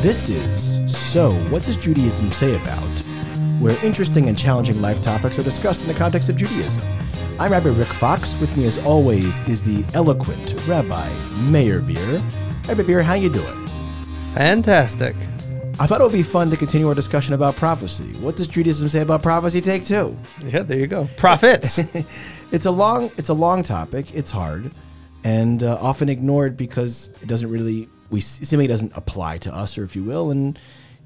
This is So, What Does Judaism Say About? Where interesting and challenging life topics are discussed in the context of Judaism. I'm Rabbi Rick Fox. With me, as always, is the eloquent Rabbi Meir Bier. Rabbi Bier, how you doing? Fantastic. I thought it would be fun to continue our discussion about prophecy. What does Judaism say about prophecy? Take two. Yeah, there you go. Prophets. it's a long, it's a long topic. It's hard, and uh, often ignored because it doesn't really, we seemingly doesn't apply to us, or if you will, and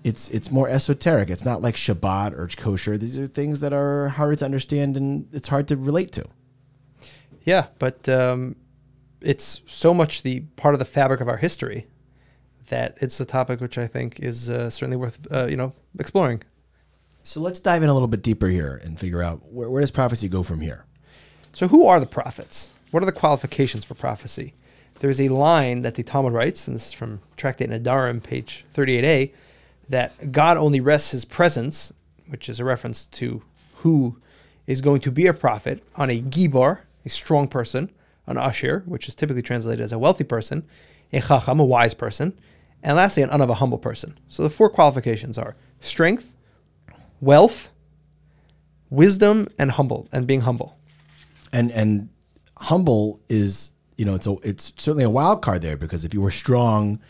it's it's more esoteric. It's not like Shabbat or kosher. These are things that are hard to understand and it's hard to relate to. yeah, but um, it's so much the part of the fabric of our history that it's a topic which I think is uh, certainly worth uh, you know exploring. So let's dive in a little bit deeper here and figure out where, where does prophecy go from here. So, who are the prophets? What are the qualifications for prophecy? There's a line that the Talmud writes, and this is from Tractate Nedarim, page 38a, that God only rests his presence, which is a reference to who is going to be a prophet, on a gibor, a strong person, an ashir, which is typically translated as a wealthy person, a chacham, a wise person, and lastly, an anav, a humble person. So the four qualifications are strength, wealth, wisdom, and humble, and being humble. and and humble is you know it's a it's certainly a wild card there because if you were strong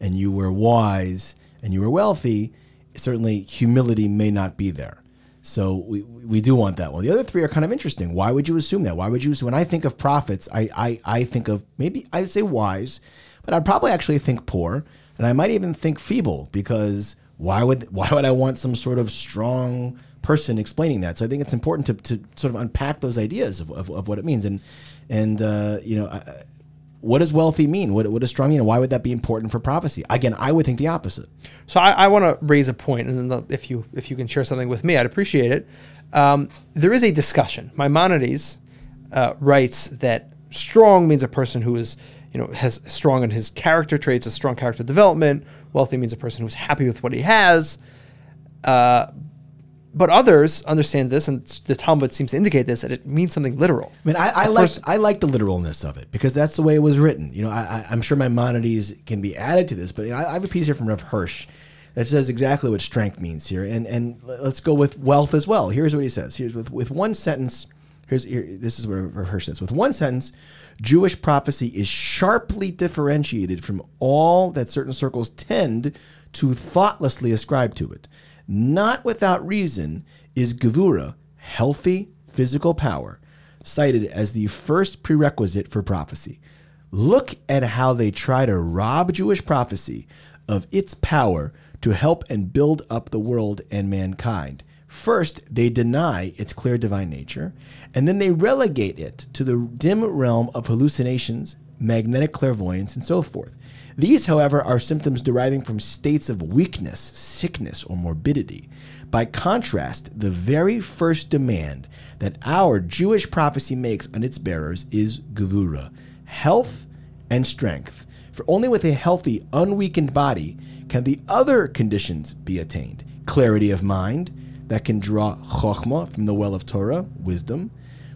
and you were wise and you were wealthy certainly humility may not be there. So we we do want that one. The other three are kind of interesting. Why would you assume that? Why would you when i think of prophets i i, I think of maybe i'd say wise but i'd probably actually think poor and i might even think feeble because why would why would i want some sort of strong person explaining that. So I think it's important to, to sort of unpack those ideas of, of, of what it means. And and uh, you know. Uh, what does wealthy mean? What, what does strong mean? And why would that be important for prophecy? Again, I would think the opposite. So I, I want to raise a point, and if you if you can share something with me, I'd appreciate it. Um, there is a discussion. Maimonides uh, writes that strong means a person who is you know has strong in his character traits, a strong character development. Wealthy means a person who's happy with what he has. Uh, but others understand this, and the Talmud seems to indicate this that it means something literal. I mean, I, I like I like the literalness of it because that's the way it was written. You know, I, I, am sure Maimonides can be added to this, but you know, I, I have a piece here from Rav Hirsch that says exactly what strength means here, and and let's go with wealth as well. Here's what he says. Here's with with one sentence. Here's here, this is what Rav Hirsch says. With one sentence, Jewish prophecy is sharply differentiated from all that certain circles tend to thoughtlessly ascribe to it. Not without reason is Gevura, healthy physical power, cited as the first prerequisite for prophecy. Look at how they try to rob Jewish prophecy of its power to help and build up the world and mankind. First, they deny its clear divine nature, and then they relegate it to the dim realm of hallucinations, magnetic clairvoyance, and so forth. These, however, are symptoms deriving from states of weakness, sickness, or morbidity. By contrast, the very first demand that our Jewish prophecy makes on its bearers is gevura, health and strength. For only with a healthy, unweakened body can the other conditions be attained clarity of mind that can draw chokhmah from the well of Torah, wisdom,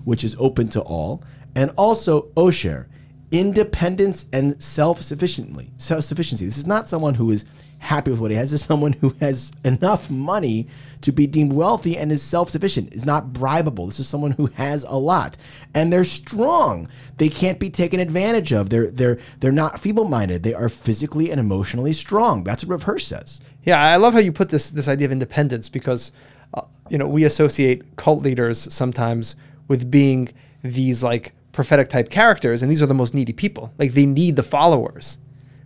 which is open to all, and also osher, independence and self-sufficiently self-sufficiency. This is not someone who is happy with what he has. This is someone who has enough money to be deemed wealthy and is self-sufficient. Is not bribable. This is someone who has a lot. And they're strong. They can't be taken advantage of. They're they're they're not feeble-minded. They are physically and emotionally strong. That's what Rav Hirsch says. Yeah, I love how you put this this idea of independence because uh, you know we associate cult leaders sometimes with being these like prophetic type characters, and these are the most needy people. Like they need the followers,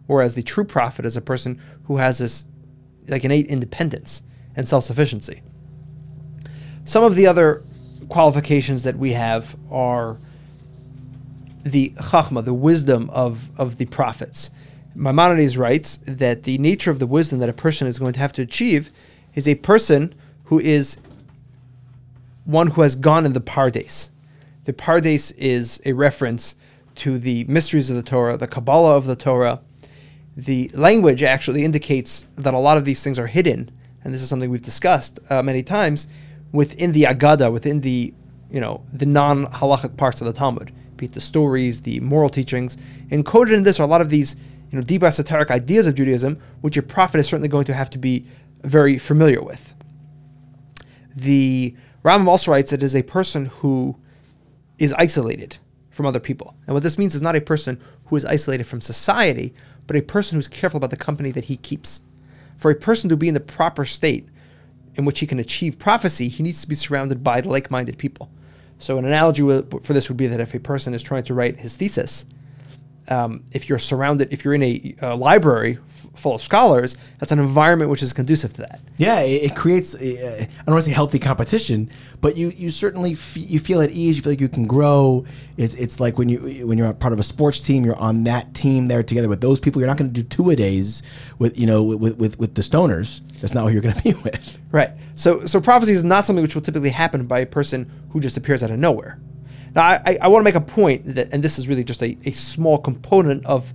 whereas the true prophet is a person who has this like innate independence and self sufficiency. Some of the other qualifications that we have are the chachma, the wisdom of, of the prophets. Maimonides writes that the nature of the wisdom that a person is going to have to achieve is a person who is one who has gone in the pardes. The pardes is a reference to the mysteries of the Torah, the Kabbalah of the Torah. The language actually indicates that a lot of these things are hidden, and this is something we've discussed uh, many times within the Agada, within the you know the non-halachic parts of the Talmud, be it the stories, the moral teachings. Encoded in this are a lot of these you know, deep esoteric ideas of Judaism, which a prophet is certainly going to have to be very familiar with. The Rambam also writes that it is a person who is isolated from other people. And what this means is not a person who is isolated from society, but a person who's careful about the company that he keeps. For a person to be in the proper state in which he can achieve prophecy, he needs to be surrounded by like minded people. So, an analogy for this would be that if a person is trying to write his thesis, um, if you're surrounded, if you're in a, a, library full of scholars, that's an environment which is conducive to that. Yeah, it, it creates. Uh, I don't want to say healthy competition, but you you certainly f- you feel at ease. You feel like you can grow. It's it's like when you when you're part of a sports team, you're on that team there together with those people. You're not going to do two a days with you know with, with with the stoners. That's not who you're going to be with. Right. So so prophecy is not something which will typically happen by a person who just appears out of nowhere. Now, I, I want to make a point that, and this is really just a, a small component of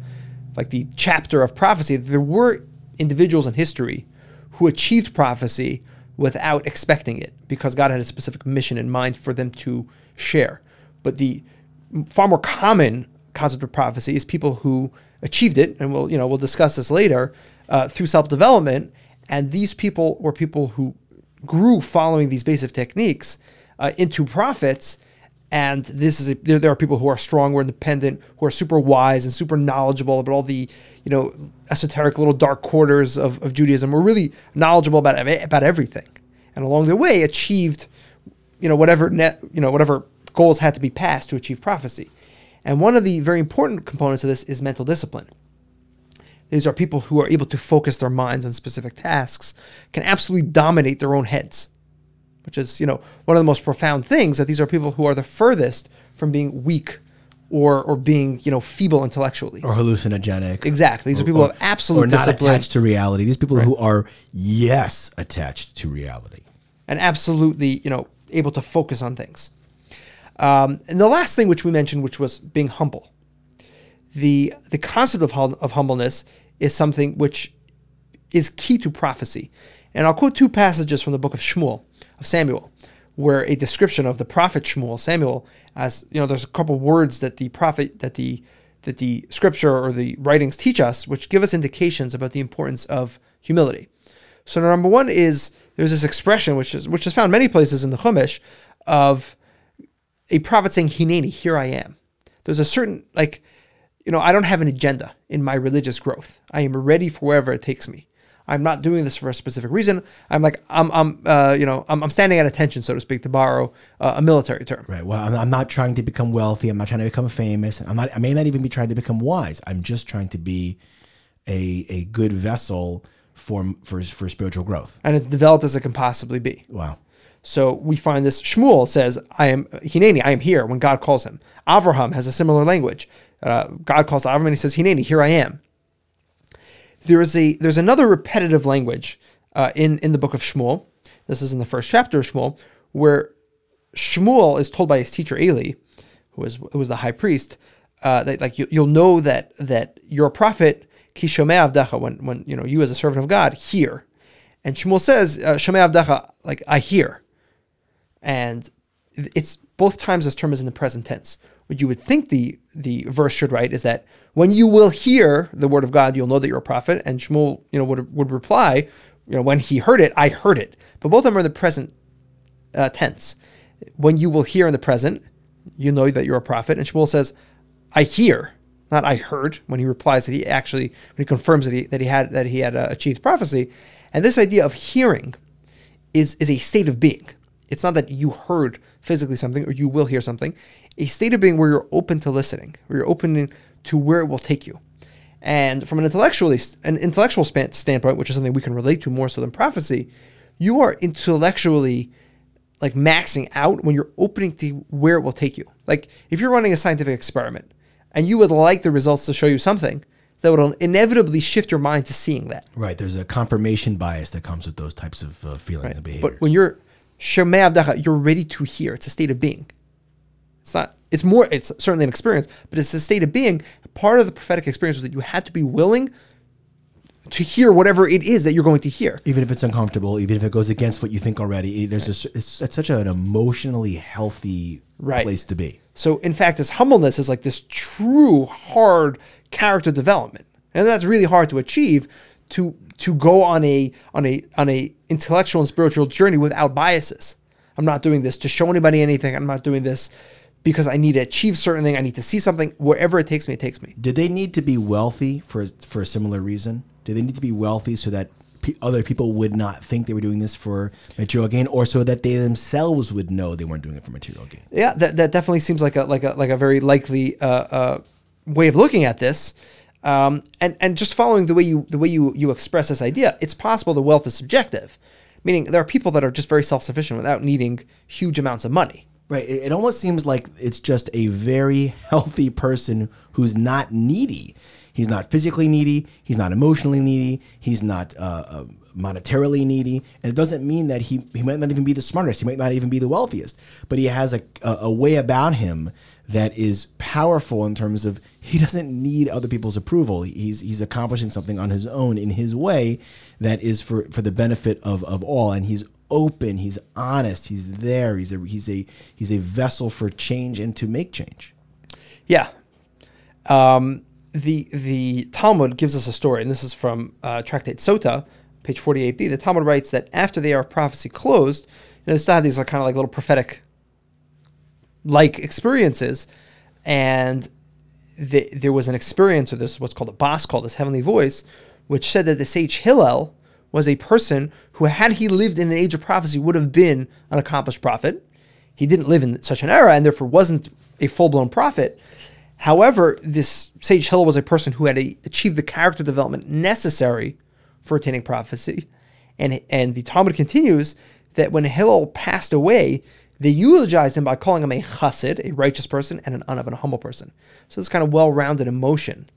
like the chapter of prophecy. There were individuals in history who achieved prophecy without expecting it because God had a specific mission in mind for them to share. But the far more common concept of prophecy is people who achieved it, and we'll you know we'll discuss this later uh, through self development. And these people were people who grew following these basic techniques uh, into prophets and this is a, there, are people who are strong, who are independent, who are super wise and super knowledgeable about all the you know esoteric little dark quarters of, of Judaism. We're really knowledgeable about about everything, and along the way achieved you know whatever net you know whatever goals had to be passed to achieve prophecy. And one of the very important components of this is mental discipline. These are people who are able to focus their minds on specific tasks, can absolutely dominate their own heads which is, you know, one of the most profound things that these are people who are the furthest from being weak or or being, you know, feeble intellectually. Or hallucinogenic. Exactly. These or, are people or, who have absolute or not discipline. attached to reality. These people Right. who are yes attached to reality. and absolutely, you know, able to focus on things. Um, and the last thing which we mentioned, which was being humble. The the concept of hum- of humbleness is something which is key to prophecy. And I'll quote two passages from the book of Shmuel, of Samuel, where a description of the prophet Shmuel, Samuel, as you know, there's a couple words that the prophet that the that the scripture or the writings teach us, which give us indications about the importance of humility. So number one is there's this expression which is which is found many places in the Chumash of a prophet saying, Hineni, here I am. There's a certain like, you know, I don't have an agenda in my religious growth. I am ready for wherever it takes me. I'm not doing this for a specific reason. I'm like, I'm, I'm, uh, you know, I'm, I'm standing at attention, so to speak, to borrow uh, a military term. Right. Well, I'm, I'm not trying to become wealthy. I'm not trying to become famous. I'm not. I may not even be trying to become wise. I'm just trying to be a a good vessel for for for spiritual growth. And it's developed as it can possibly be. Wow. So we find this Shmuel says, I am Hineni, I am here when God calls him. Avraham has a similar language. Uh, God calls Avraham and he says, Hineni, here I am. There is a there's another repetitive language uh, in in the book of Shmuel. This is in the first chapter of Shmuel, where Shmuel is told by his teacher Eli, who was who was the high priest, uh, that like you, you'll know that that you're a prophet. Kishomei avdecha, when when you know you as a servant of God hear, and Shmuel says, uh, avdecha," like I hear, and it's both times this term is in the present tense. What you would think the the verse should write is that when you will hear the word of God, you'll know that you're a prophet. And Shmuel, you know, would would reply, you know, when he heard it, I heard it. But both of them are in the present uh, tense. When you will hear in the present, you know that you're a prophet. And Shmuel says, I hear, not I heard. When he replies that he actually, when he confirms that he that he had that he had uh, achieved prophecy, and this idea of hearing is is a state of being. It's not that you heard physically something or you will hear something. A state of being where you're open to listening, where you're open to where it will take you. And from an intellectually an intellectual span, standpoint, which is something we can relate to more so than prophecy, you are intellectually like maxing out when you're opening to where it will take you. Like if you're running a scientific experiment and you would like the results to show you something, that will inevitably shift your mind to seeing that. Right. There's a confirmation bias that comes with those types of uh, feelings and behaviors. But when you're Shemei you're ready to hear. It's a state of being. It's not. It's more. It's certainly an experience, but it's a state of being. Part of the prophetic experience is that you had to be willing to hear whatever it is that you're going to hear. even if it's uncomfortable, even if it goes against what you think already, there's a, it's, it's such an emotionally healthy Right. place to be. So, in fact, this humbleness is like this true hard character development. and that's really hard to achieve. To to go on a on a on a intellectual and spiritual journey without biases. I'm not doing this to show anybody anything. I'm not doing this because I need to achieve certain thing. I need to see something. Wherever it takes me, it takes me. Did they need to be wealthy for for a similar reason? Do they need to be wealthy so that pe- other people would not think they were doing this for material gain, or so that they themselves would know they weren't doing it for material gain? Yeah, that, that definitely seems like a like a like a very likely uh, uh, way of looking at this. Um, and and just following the way you the way you you express this idea, it's possible the wealth is subjective, meaning there are people that are just very self sufficient without needing huge amounts of money. Right. It, it almost seems like it's just a very healthy person who's not needy. He's not physically needy. He's not emotionally needy. He's not uh, uh, monetarily needy. And it doesn't mean that he, he might not even be the smartest. He might not even be the wealthiest. But he has a, a, a way about him that is powerful in terms of he doesn't need other people's approval. He's, he's accomplishing something on his own in his way that is for, for the benefit of, of all. And he's open. He's honest. He's there. He's a, he's a, he's a vessel for change and to make change. Yeah. Um, the the Talmud gives us a story, and this is from uh, Tractate Sota, page 48b. The Talmud writes that after the era of prophecy closed, you know, had these are kind of like little prophetic like experiences, and the, there was an experience, or this is what's called a bas kol, this heavenly voice, which said that the sage Hillel was a person who, had he lived in an age of prophecy, would have been an accomplished prophet. He didn't live in such an era, and therefore wasn't a full blown prophet. However, this sage Hillel was a person who had a, achieved the character development necessary for attaining prophecy. And, and the Talmud continues that when Hillel passed away, they eulogized him by calling him a chassid, a righteous person, and an a humble person. So this kind of well-rounded emotion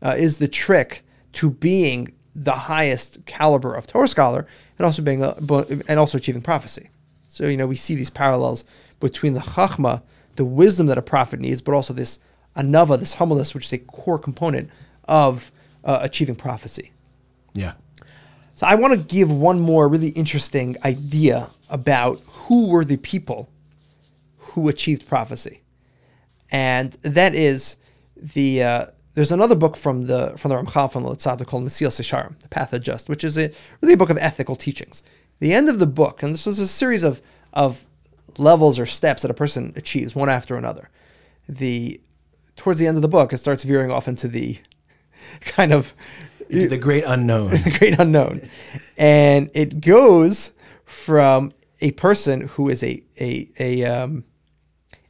uh, is the trick to being the highest caliber of Torah scholar and also being a, and also achieving prophecy. So you know we see these parallels between the chachma, the wisdom that a prophet needs, but also this anava, this humbleness, which is a core component of uh, achieving prophecy. Yeah. So I want to give one more really interesting idea about who were the people who achieved prophecy, and that is the. Uh, there's another book from the from the Ramchal from the Luzzatto called Mesilas Yesharim, The Path of Just, which is a really a book of ethical teachings. The end of the book, and this is a series of of levels or steps that a person achieves one after another. The towards the end of the book, it starts veering off into the kind of into the great unknown. the great unknown, and it goes from a person who is a a a um,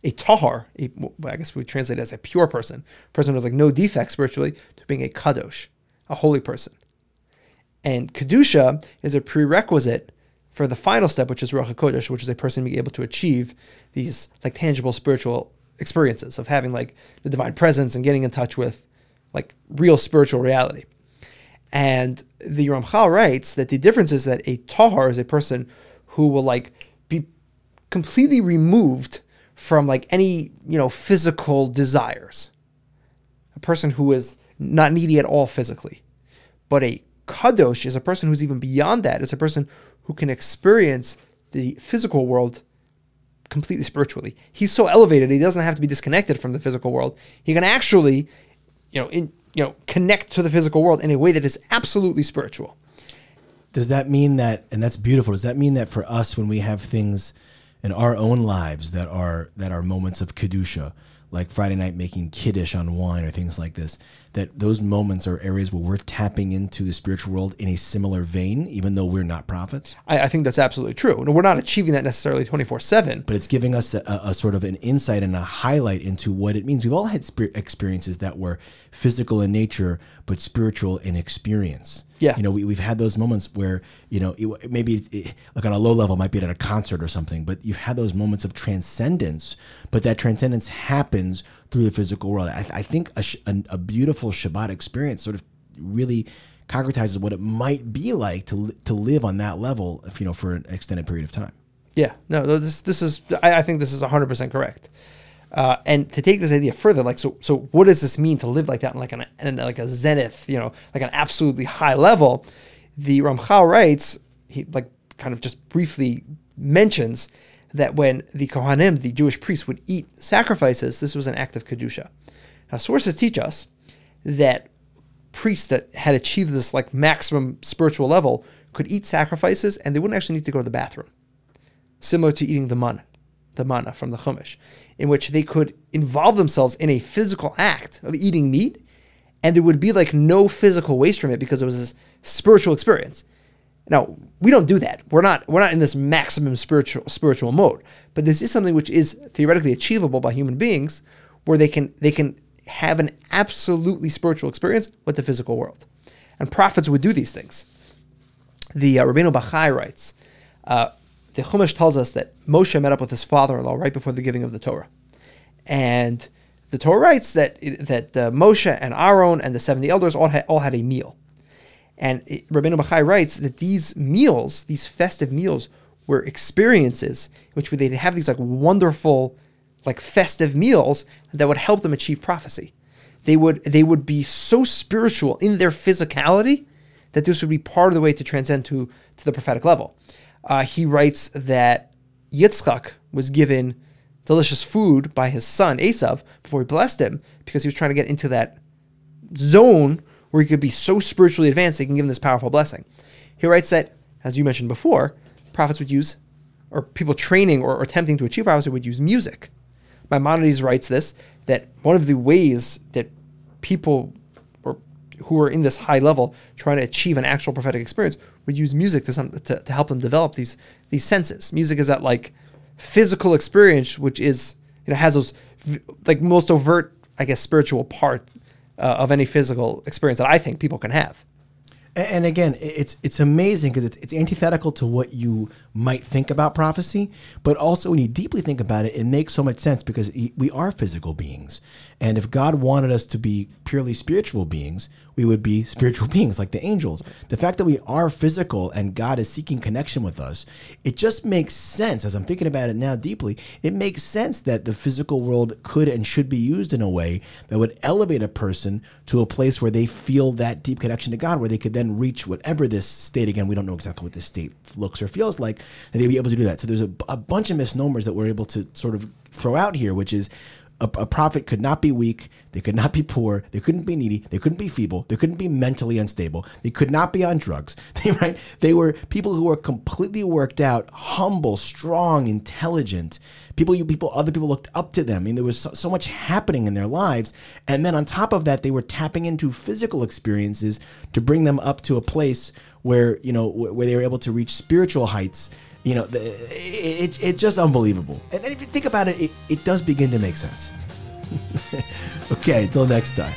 a tahar, a, I guess we translate it as a pure person, a person who has like no defects spiritually, to being a kadosh, a holy person. And kedusha is a prerequisite for the final step, which is ruach hakodesh, which is a person being able to achieve these like tangible spiritual experiences of having like the divine presence and getting in touch with like real spiritual reality. And the Ramchal writes that the difference is that a tahar is a person who will like be completely removed from like any you know physical desires. A person who is not needy at all physically, but a kadosh is a person who's even beyond that. It's a person who can experience the physical world completely spiritually. He's so elevated he doesn't have to be disconnected from the physical world. He can actually, you know, in you know, connect to the physical world in a way that is absolutely spiritual. Does that mean that and that's beautiful. Does that mean that for us when we have things in our own lives that are that are moments of kedusha, like Friday night making kiddush on wine or things like this, that those moments are areas where we're tapping into the spiritual world in a similar vein, even though we're not prophets. I, I think that's absolutely true. And we're not achieving that necessarily 24 7. But it's giving us a, a, sort of an insight and a highlight into what it means. We've all had experiences that were physical in nature, but spiritual in experience. Yeah. You know, we, we've had those moments where, you know, it, maybe it, like on a low level, might be at a concert or something, but you've had those moments of transcendence, but that transcendence happens through the physical world. I, I think a, a, a, beautiful Shabbat experience sort of really concretizes what it might be like to, to live on that level, if, you know, for an extended period of time. Yeah, no, this, this is, I, I think this is 100% correct. Uh, and to take this idea further, like so, so what does this mean to live like that, like an, like a zenith, you know, like an absolutely high level? The Ramchal writes, he like kind of just briefly mentions that when the Kohanim, the Jewish priests, would eat sacrifices, this was an act of kedusha. Now, sources teach us that priests that had achieved this like maximum spiritual level could eat sacrifices and they wouldn't actually need to go to the bathroom. Similar to eating the manna, the manna from the Chumash, in which they could involve themselves in a physical act of eating meat and there would be like no physical waste from it because it was this spiritual experience. Now, we don't do that. We're not we're not in this maximum spiritual spiritual mode. But this is something which is theoretically achievable by human beings where they can they can have an absolutely spiritual experience with the physical world. And prophets would do these things. The uh, Rabbeinu Bachai writes, uh, the Chumash tells us that Moshe met up with his father-in-law right before the giving of the Torah. And the Torah writes that that uh, Moshe and Aaron and the 70 elders all had, all had a meal. And it, Rabbeinu Bachai writes that these meals, these festive meals, were experiences which they'd have these like wonderful, like festive meals that would help them achieve prophecy. They would they would be so spiritual in their physicality that this would be part of the way to transcend to to the prophetic level. Uh, he writes that Yitzchak was given delicious food by his son Esav before he blessed him because he was trying to get into that zone where he could be so spiritually advanced they can give him this powerful blessing. He writes that, as you mentioned before, prophets would use, or people training or, or attempting to achieve prophecy would use music. Maimonides writes this that one of the ways that people or who are in this high level trying to achieve an actual prophetic experience would use music to, some, to, to help them develop these these senses. Music is that like physical experience, which is you know has those like most overt, I guess, spiritual part uh, of any physical experience that I think people can have. And again, it's it's amazing because it's, it's antithetical to what you might think about prophecy, but also when you deeply think about it, it makes so much sense because we are physical beings, and if God wanted us to be purely spiritual beings, we would be spiritual beings like the angels. The fact that we are physical and God is seeking connection with us, it just makes sense. As I'm thinking about it now deeply, it makes sense that the physical world could and should be used in a way that would elevate a person to a place where they feel that deep connection to God, where they could then reach whatever this state again, we don't know exactly what this state looks or feels like, and they'd be able to do that. So there's a, a bunch of misnomers that we're able to sort of throw out here, which is a, a, prophet could not be weak. They could not be poor. They couldn't be needy. They couldn't be feeble. They couldn't be mentally unstable. They could not be on drugs. They right. They were people who were completely worked out, humble, strong, intelligent. People you people other people looked up to them. I mean, there was so, so much happening in their lives, and then on top of that, they were tapping into physical experiences to bring them up to a place where you know where they were able to reach spiritual heights you know, it, it's just unbelievable. And if you think about it, it, it does begin to make sense. okay, until next time.